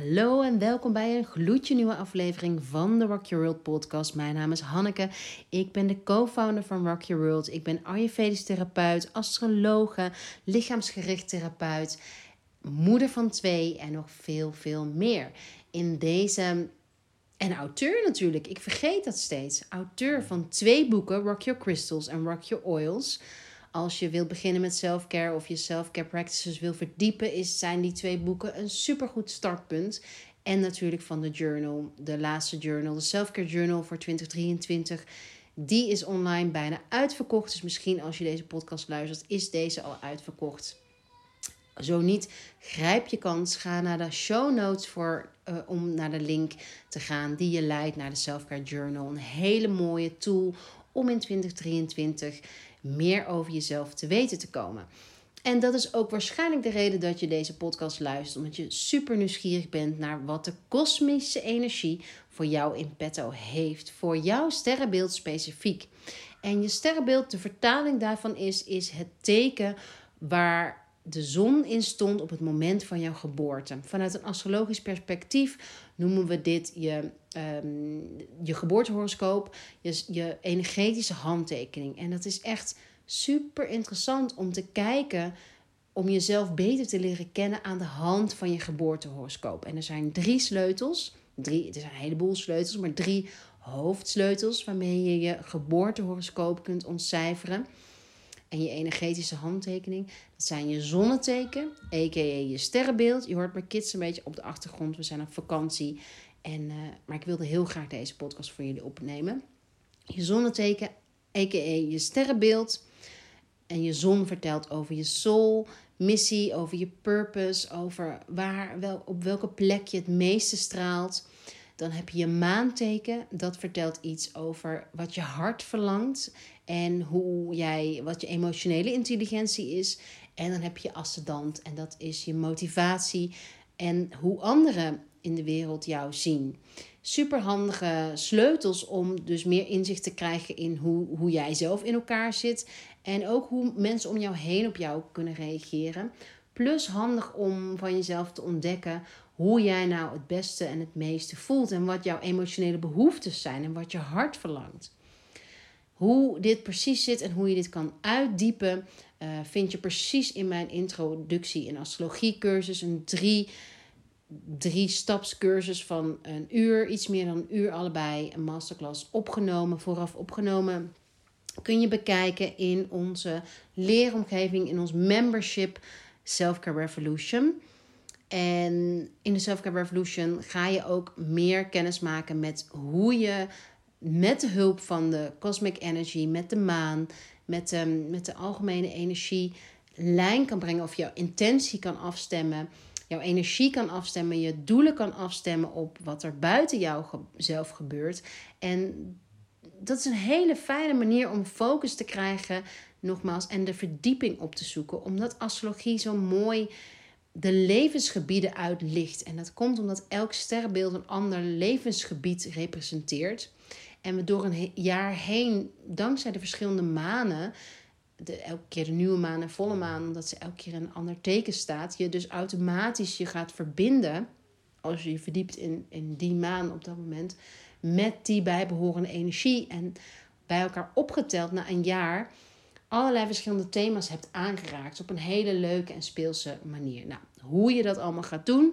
Hallo en welkom bij een gloedje nieuwe aflevering van de Rock Your World podcast. Mijn naam is Hanneke. Ik ben de co-founder van Rock Your World. Ik ben Ayurvedisch therapeut, astrologe, lichaamsgericht therapeut, moeder van twee en nog veel, veel meer. In deze en auteur natuurlijk, ik vergeet dat steeds. Auteur van twee boeken, Rock Your Crystals en Rock Your Oils. Als je wilt beginnen met self-care of je self-care practices wil verdiepen, is, zijn die twee boeken een supergoed startpunt. En natuurlijk van de journal, de laatste journal, de Self-Care Journal voor 2023. Die is online bijna uitverkocht. Dus misschien als je deze podcast luistert, is deze al uitverkocht. Zo niet, grijp je kans. Ga naar de show notes voor, uh, om naar de link te gaan die je leidt naar de Self-Care Journal. Een hele mooie tool om in 2023 meer over jezelf te weten te komen. En dat is ook waarschijnlijk de reden dat je deze podcast luistert, omdat je super nieuwsgierig bent naar wat de kosmische energie voor jou in petto heeft, voor jouw sterrenbeeld specifiek. En je sterrenbeeld, de vertaling daarvan is, is het teken waar de zon in stond op het moment van jouw geboorte. Vanuit een astrologisch perspectief noemen we dit je, um, je geboortehoroscoop, je, je energetische handtekening. En dat is echt super interessant om te kijken, om jezelf beter te leren kennen aan de hand van je geboortehoroscoop. En er zijn drie sleutels, drie, er zijn een heleboel sleutels, maar drie hoofdsleutels waarmee je je geboortehoroscoop kunt ontcijferen. En je energetische handtekening, dat zijn je zonneteken, a.k.a. je sterrenbeeld. Je hoort mijn kids een beetje op de achtergrond, we zijn op vakantie. En, uh, maar ik wilde heel graag deze podcast voor jullie opnemen. Je zonneteken, a.k.a. je sterrenbeeld. En je zon vertelt over je soul, missie, over je purpose, over waar, wel, op welke plek je het meeste straalt. Dan heb je je maanteken, dat vertelt iets over wat je hart verlangt en hoe jij, wat je emotionele intelligentie is. En dan heb je ascendant en dat is je motivatie en hoe anderen in de wereld jou zien. Superhandige sleutels om dus meer inzicht te krijgen in hoe, hoe jij zelf in elkaar zit. En ook hoe mensen om jou heen op jou kunnen reageren. Plus handig om van jezelf te ontdekken hoe jij nou het beste en het meeste voelt. En wat jouw emotionele behoeftes zijn en wat je hart verlangt. Hoe dit precies zit en hoe je dit kan uitdiepen, uh, vind je precies in mijn introductie in astrologiecursus. Een drie, drie stapscursus van een uur, iets meer dan een uur allebei. Een masterclass opgenomen, vooraf opgenomen. Kun je bekijken in onze leeromgeving, in ons membership Selfcare Revolution. En in de Selfcare Revolution ga je ook meer kennis maken met hoe je met de hulp van de cosmic energy, met de maan, met de, met de algemene energie lijn kan brengen of jouw intentie kan afstemmen, jouw energie kan afstemmen, je doelen kan afstemmen op wat er buiten jou zelf gebeurt. En dat is een hele fijne manier om focus te krijgen, nogmaals, en de verdieping op te zoeken, omdat astrologie zo mooi de levensgebieden uitlicht. En dat komt omdat elk sterrenbeeld een ander levensgebied representeert. En we door een jaar heen, dankzij de verschillende manen, de, elke keer de nieuwe maan en volle maan, omdat ze elke keer een ander teken staat, je dus automatisch je gaat verbinden, als je je verdiept in, in die maan op dat moment, met die bijbehorende energie. En bij elkaar opgeteld na een jaar allerlei verschillende thema's hebt aangeraakt op een hele leuke en speelse manier. Nou, hoe je dat allemaal gaat doen,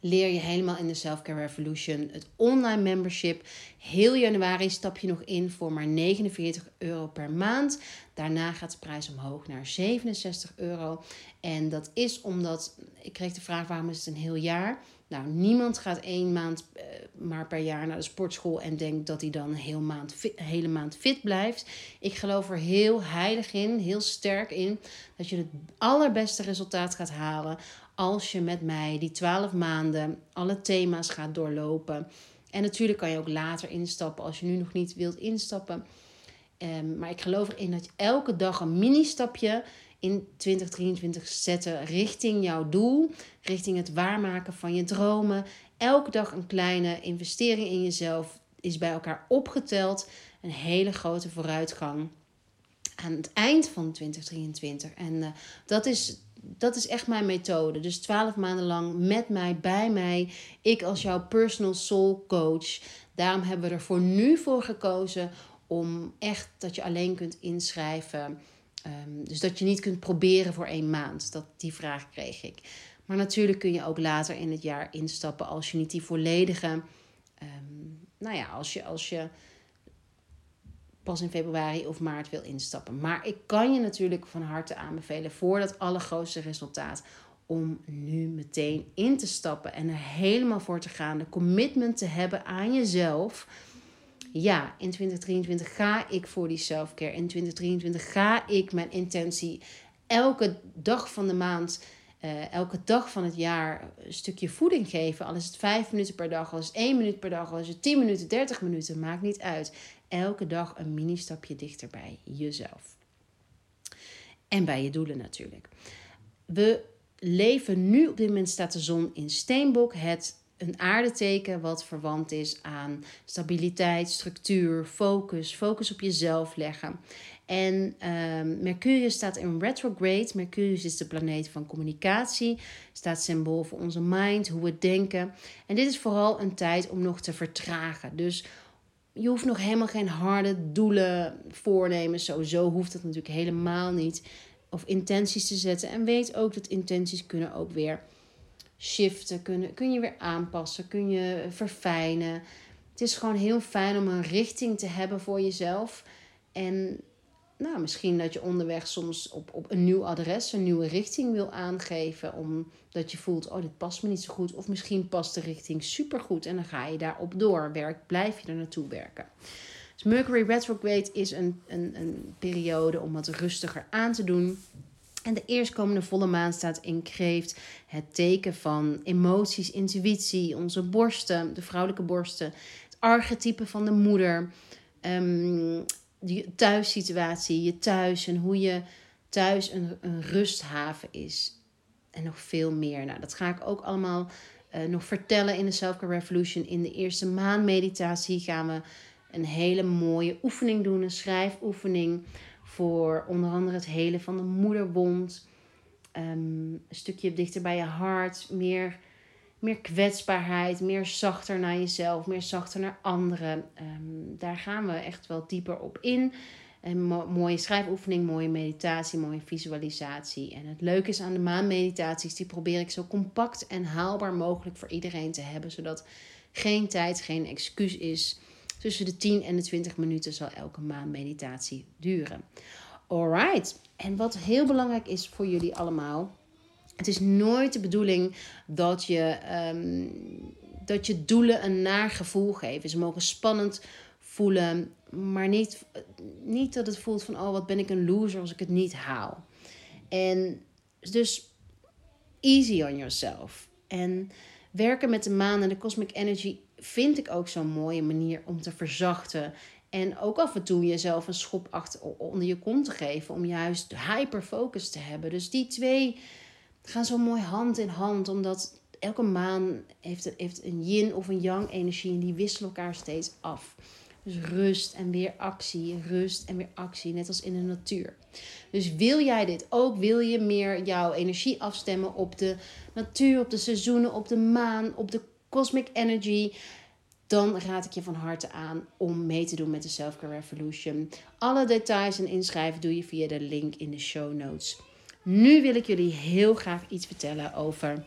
leer je helemaal in de Selfcare Revolution. Het online membership. Heel januari stap je nog in voor maar 49 euro per maand. Daarna gaat de prijs omhoog naar 67 euro. En dat is omdat, ik kreeg de vraag waarom is het een heel jaar? Nou, niemand gaat één maand uh, maar per jaar naar de sportschool en denkt dat hij dan een, heel maand fit, hele maand fit blijft. Ik geloof er heel heilig in, heel sterk in, dat je het allerbeste resultaat gaat halen als je met mij die 12 maanden alle thema's gaat doorlopen. En natuurlijk kan je ook later instappen als je nu nog niet wilt instappen. Um, maar ik geloof erin dat je elke dag een mini-stapje in 2023 zetten richting jouw doel, richting het waarmaken van je dromen. Elke dag een kleine investering in jezelf is bij elkaar opgeteld. Een hele grote vooruitgang aan het eind van 2023. En uh, dat is dat is echt mijn methode. Dus twaalf maanden lang met mij, bij mij. Ik als jouw personal soul coach. Daarom hebben we er voor nu voor gekozen om echt dat je alleen kunt inschrijven. Ehm, dus dat je niet kunt proberen voor één maand. Dat, die vraag kreeg ik. Maar natuurlijk kun je ook later in het jaar instappen als je niet die volledige. Um, nou ja, als je, als je pas in februari of maart wil instappen. Maar ik kan je natuurlijk van harte aanbevelen voor dat allergrootste resultaat om nu meteen in te stappen en er helemaal voor te gaan. De commitment te hebben aan jezelf. Ja, in 2023 ga ik voor die selfcare. In 2023 ga ik mijn intentie elke dag van de maand, uh, elke dag van het jaar een stukje voeding geven. Al is het 5 minuten per dag, al is het 1 minuut per dag, al is het 10 minuten, 30 minuten, maakt niet uit. Elke dag een mini-stapje dichter bij jezelf. En bij je doelen natuurlijk. We leven nu, op dit moment staat de zon in Steenbok, het een aardeteken wat verwant is aan stabiliteit, structuur, focus, focus op jezelf leggen. En um, Mercurius staat in retrograde. Mercurius is de planeet van communicatie, staat symbool voor onze mind, hoe we denken. En dit is vooral een tijd om nog te vertragen. Dus je hoeft nog helemaal geen harde doelen, voornemen. Sowieso hoeft dat natuurlijk helemaal niet. Of intenties te zetten. En weet ook dat intenties kunnen ook weer shiften. Kunnen, kun je weer aanpassen. Kun je verfijnen. Het is gewoon heel fijn om een richting te hebben voor jezelf. En nou, misschien dat je onderweg soms op, op een nieuw adres, een nieuwe richting wil aangeven. Omdat je voelt, oh, dit past me niet zo goed. Of misschien past de richting supergoed en dan ga je daarop door. Werk, blijf je er naartoe werken. Dus Mercury retrograde is een, een, een periode om wat rustiger aan te doen. En de eerstkomende volle maan staat in kreeft. Het teken van emoties, intuïtie, onze borsten, de vrouwelijke borsten. Het archetype van de moeder. Um, thuissituatie, je thuis en hoe je thuis een, een rusthaven is. En nog veel meer. Nou, dat ga ik ook allemaal uh, nog vertellen in de Self-Care Revolution. In de eerste maandmeditatie gaan we een hele mooie oefening doen. Een schrijfoefening voor onder andere het hele van de moederwond. Um, een stukje dichter bij je hart. Meer meer kwetsbaarheid, meer zachter naar jezelf, meer zachter naar anderen. Um, daar gaan we echt wel dieper op in. Een mooie schrijfoefening, mooie meditatie, mooie visualisatie. En het leuke is aan de maanmeditaties, die probeer ik zo compact en haalbaar mogelijk voor iedereen te hebben, zodat geen tijd, geen excuus is. Tussen de 10 en de 20 minuten zal elke maanmeditatie duren. Alright, en wat heel belangrijk is voor jullie allemaal, het is nooit de bedoeling dat je, ehm, dat je doelen een naar gevoel geven. Ze mogen spannend voelen, maar niet, niet dat het voelt van: oh, wat ben ik een loser als ik het niet haal. En dus easy on yourself. En werken met de maan en de cosmic energy vind ik ook zo'n mooie manier om te verzachten. En ook af en toe jezelf een schop achter, onder je kont te geven om juist hyperfocus te hebben. Dus die twee gaan zo mooi hand in hand, omdat elke maan heeft, heeft een yin of een yang energie en die wisselen elkaar steeds af. Dus rust en weer actie, rust en weer actie, net als in de natuur. Dus wil jij dit ook? Wil je meer jouw energie afstemmen op de natuur, op de seizoenen, op de maan, op de cosmic energy? Dan raad ik je van harte aan om mee te doen met de Self-Care Revolution. Alle details en inschrijven doe je via de link in de show notes. Nu wil ik jullie heel graag iets vertellen over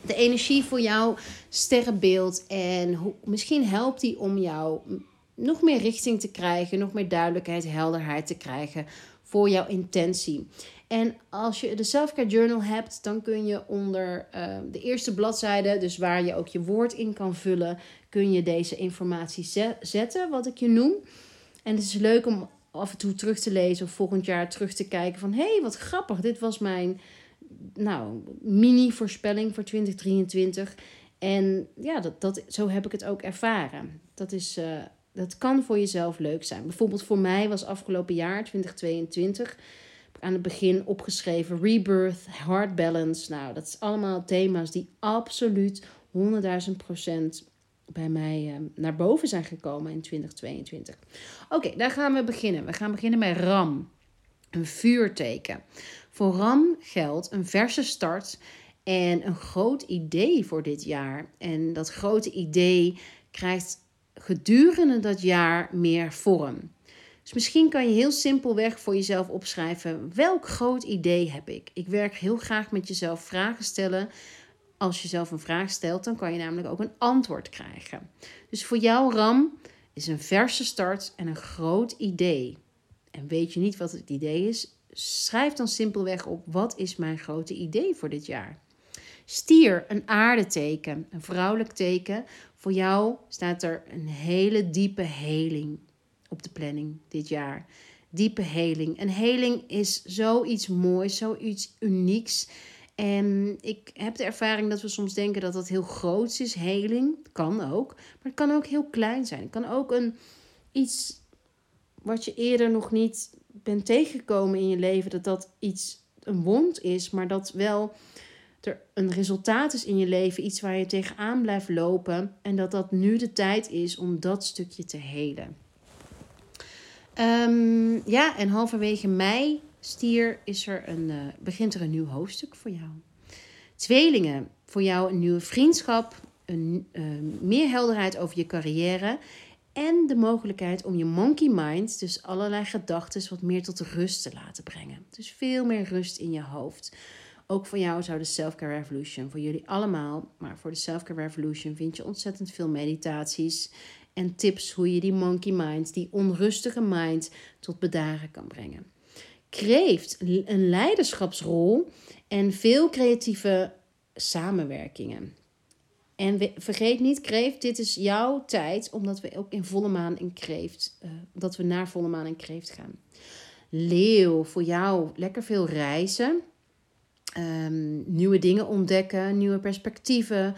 de energie voor jouw sterrenbeeld. En hoe, misschien helpt die om jou nog meer richting te krijgen, nog meer duidelijkheid, helderheid te krijgen voor jouw intentie. En als je de Selfcare Journal hebt, dan kun je onder uh, de eerste bladzijde, dus waar je ook je woord in kan vullen, kun je deze informatie zetten, wat ik je noem. En het is leuk om af en toe terug te lezen of volgend jaar terug te kijken van hé, hey, wat grappig, dit was mijn nou, mini-voorspelling voor 2023. En ja, dat, dat, zo heb ik het ook ervaren. Dat, is, uh, dat kan voor jezelf leuk zijn. Bijvoorbeeld voor mij was afgelopen jaar, 2022, aan het begin opgeschreven rebirth, heart balance. Nou, dat is allemaal thema's die absoluut 100.000 procent bij mij uh, naar boven zijn gekomen in 2022. Oké, daar gaan we beginnen. We gaan beginnen met Ram, een vuurteken. Voor Ram geldt een verse start en een groot idee voor dit jaar. En dat grote idee krijgt gedurende dat jaar meer vorm. Dus misschien kan je heel simpelweg voor jezelf opschrijven: welk groot idee heb ik? Ik werk heel graag met jezelf vragen stellen. Als je zelf een vraag stelt, dan kan je namelijk ook een antwoord krijgen. Dus voor jou, Ram, is een verse start en een groot idee. En weet je niet wat het idee is? Schrijf dan simpelweg op: wat is mijn grote idee voor dit jaar? Stier, een aardeteken, een vrouwelijk teken. Voor jou staat er een hele diepe heling op de planning dit jaar. Diepe heling. Een heling is zoiets moois, zoiets unieks. En ik heb de ervaring dat we soms denken dat dat heel groot is, heling. Kan ook. Maar het kan ook heel klein zijn. Het kan ook een, iets wat je eerder nog niet bent tegengekomen in je leven. Dat dat iets, een wond is, maar dat wel er een resultaat is in je leven. Iets waar je tegenaan blijft lopen. En dat dat nu de tijd is om dat stukje te helen. Um, ja, en halverwege mei, stier, is er een, uh, begint er een nieuw hoofdstuk voor jou. Tweelingen, voor jou een nieuwe vriendschap, een, uh, meer helderheid over je carrière en de mogelijkheid om je monkey mind, dus allerlei gedachten, wat meer tot rust te laten brengen. Dus veel meer rust in je hoofd. Ook voor jou zou de Self-Care Revolution, voor jullie allemaal, maar voor de Self-Care Revolution vind je ontzettend veel meditaties en tips hoe je die monkey mind, die onrustige mind, tot bedaren kan brengen. Kreeft een leiderschapsrol en veel creatieve samenwerkingen. En vergeet niet, kreeft, dit is jouw tijd, omdat we ook in volle maan in kreeft, uh, dat we naar volle maan in kreeft gaan. Leeuw, voor jou lekker veel reizen, um, nieuwe dingen ontdekken, nieuwe perspectieven,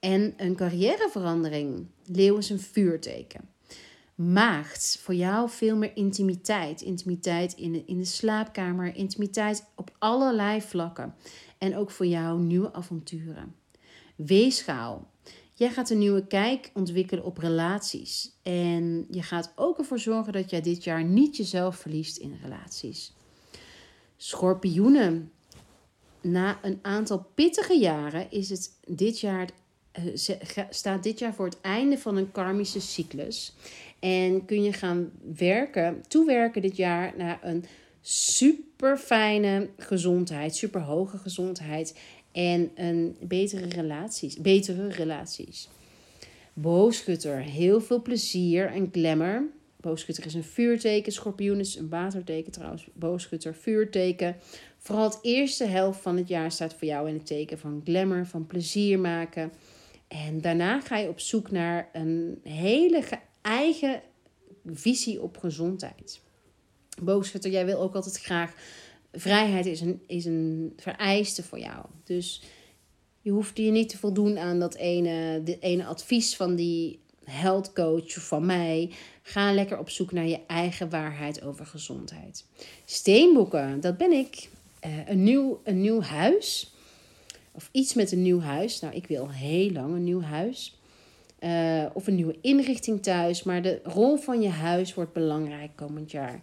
en een carrièreverandering. Leeuw is een vuurteken. Maagd, voor jou veel meer intimiteit. Intimiteit in de, in de slaapkamer, intimiteit op allerlei vlakken. En ook voor jou nieuwe avonturen. Weegschaal, jij gaat een nieuwe kijk ontwikkelen op relaties. En je gaat ook ervoor zorgen dat jij dit jaar niet jezelf verliest in relaties. Schorpioenen, na een aantal pittige jaren is het dit jaar eh, staat dit jaar voor het einde van een karmische cyclus. En kun je gaan werken, toewerken dit jaar naar een super fijne gezondheid, super hoge gezondheid en een betere relaties, betere relaties. Boogschutter, heel veel plezier en glamour. Boogschutter is een vuurteken, schorpioen is een waterteken trouwens. Boogschutter, vuurteken. Vooral het eerste helft van het jaar staat voor jou in het teken van glamour, van plezier maken. En daarna ga je op zoek naar een hele eigen visie op gezondheid. Boogschutter, jij wil ook altijd graag. Vrijheid is een, is een vereiste voor jou. Dus je hoeft je niet te voldoen aan dat ene, ene advies van die health coach van mij. Ga lekker op zoek naar je eigen waarheid over gezondheid. Steenboeken, dat ben ik. Uh, een, nieuw, een nieuw huis of iets met een nieuw huis. Nou, ik wil heel lang een nieuw huis. Uh, of een nieuwe inrichting thuis. Maar de rol van je huis wordt belangrijk komend jaar.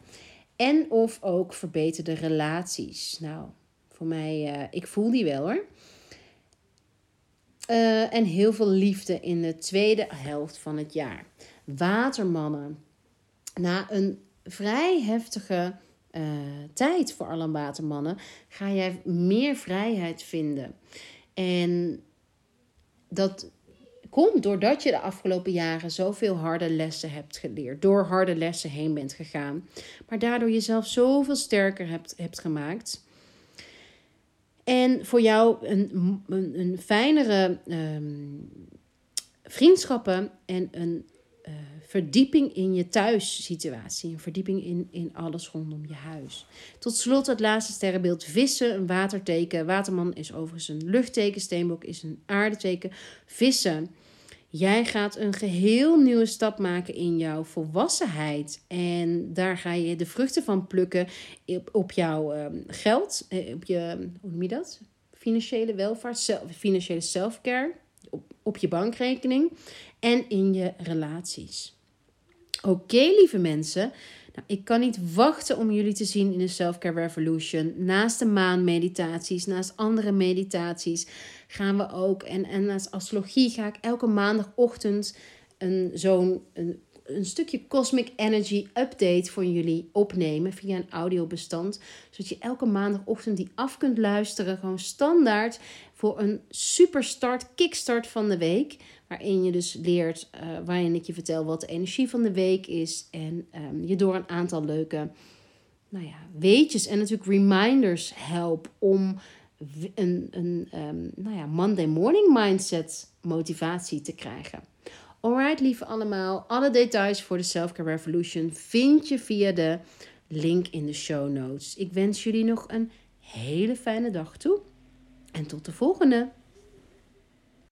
En of ook verbeterde relaties. Nou, voor mij, uh, ik voel die wel hoor. En heel veel liefde in de tweede helft van het jaar. Watermannen. Na een vrij heftige uh, tijd voor alle watermannen, ga jij meer vrijheid vinden. En dat komt doordat je de afgelopen jaren zoveel harde lessen hebt geleerd, door harde lessen heen bent gegaan, maar daardoor jezelf zoveel sterker hebt, hebt gemaakt. En voor jou een, een, een fijnere um, vriendschappen en een verdieping in je thuissituatie. Een verdieping in, in alles rondom je huis. Tot slot het laatste sterrenbeeld vissen, een waterteken. Waterman is overigens een luchtteken. Steenbok is een aardeteken. Vissen. Jij gaat een geheel nieuwe stap maken in jouw volwassenheid. En daar ga je de vruchten van plukken op, jouw um, geld. Eh, op je, hoe noem je dat? Financiële welvaart, financiële selfcare. Op, je bankrekening en in je relaties. Oké, lieve mensen. Nou, ik kan niet wachten om jullie te zien in de Self-Care Revolution. Naast de maanmeditaties, naast andere meditaties gaan we ook. En, en naast astrologie ga ik elke maandagochtend een, zo'n een, een stukje Cosmic Energy Update voor jullie opnemen via een audiobestand. Zodat je elke maandagochtend die af kunt luisteren. Gewoon standaard voor een superstart, kickstart van de week. Waarin je dus leert, uh, waarin ik je vertel wat de energie van de week is. En um, je door een aantal leuke nou ja, weetjes en natuurlijk reminders help om een, een um, nou ja, Monday morning mindset motivatie te krijgen. Alright, lieve allemaal. Alle details voor de Selfcare Revolution vind je via de link in de show notes. Ik wens jullie nog een hele fijne dag toe. En tot de volgende!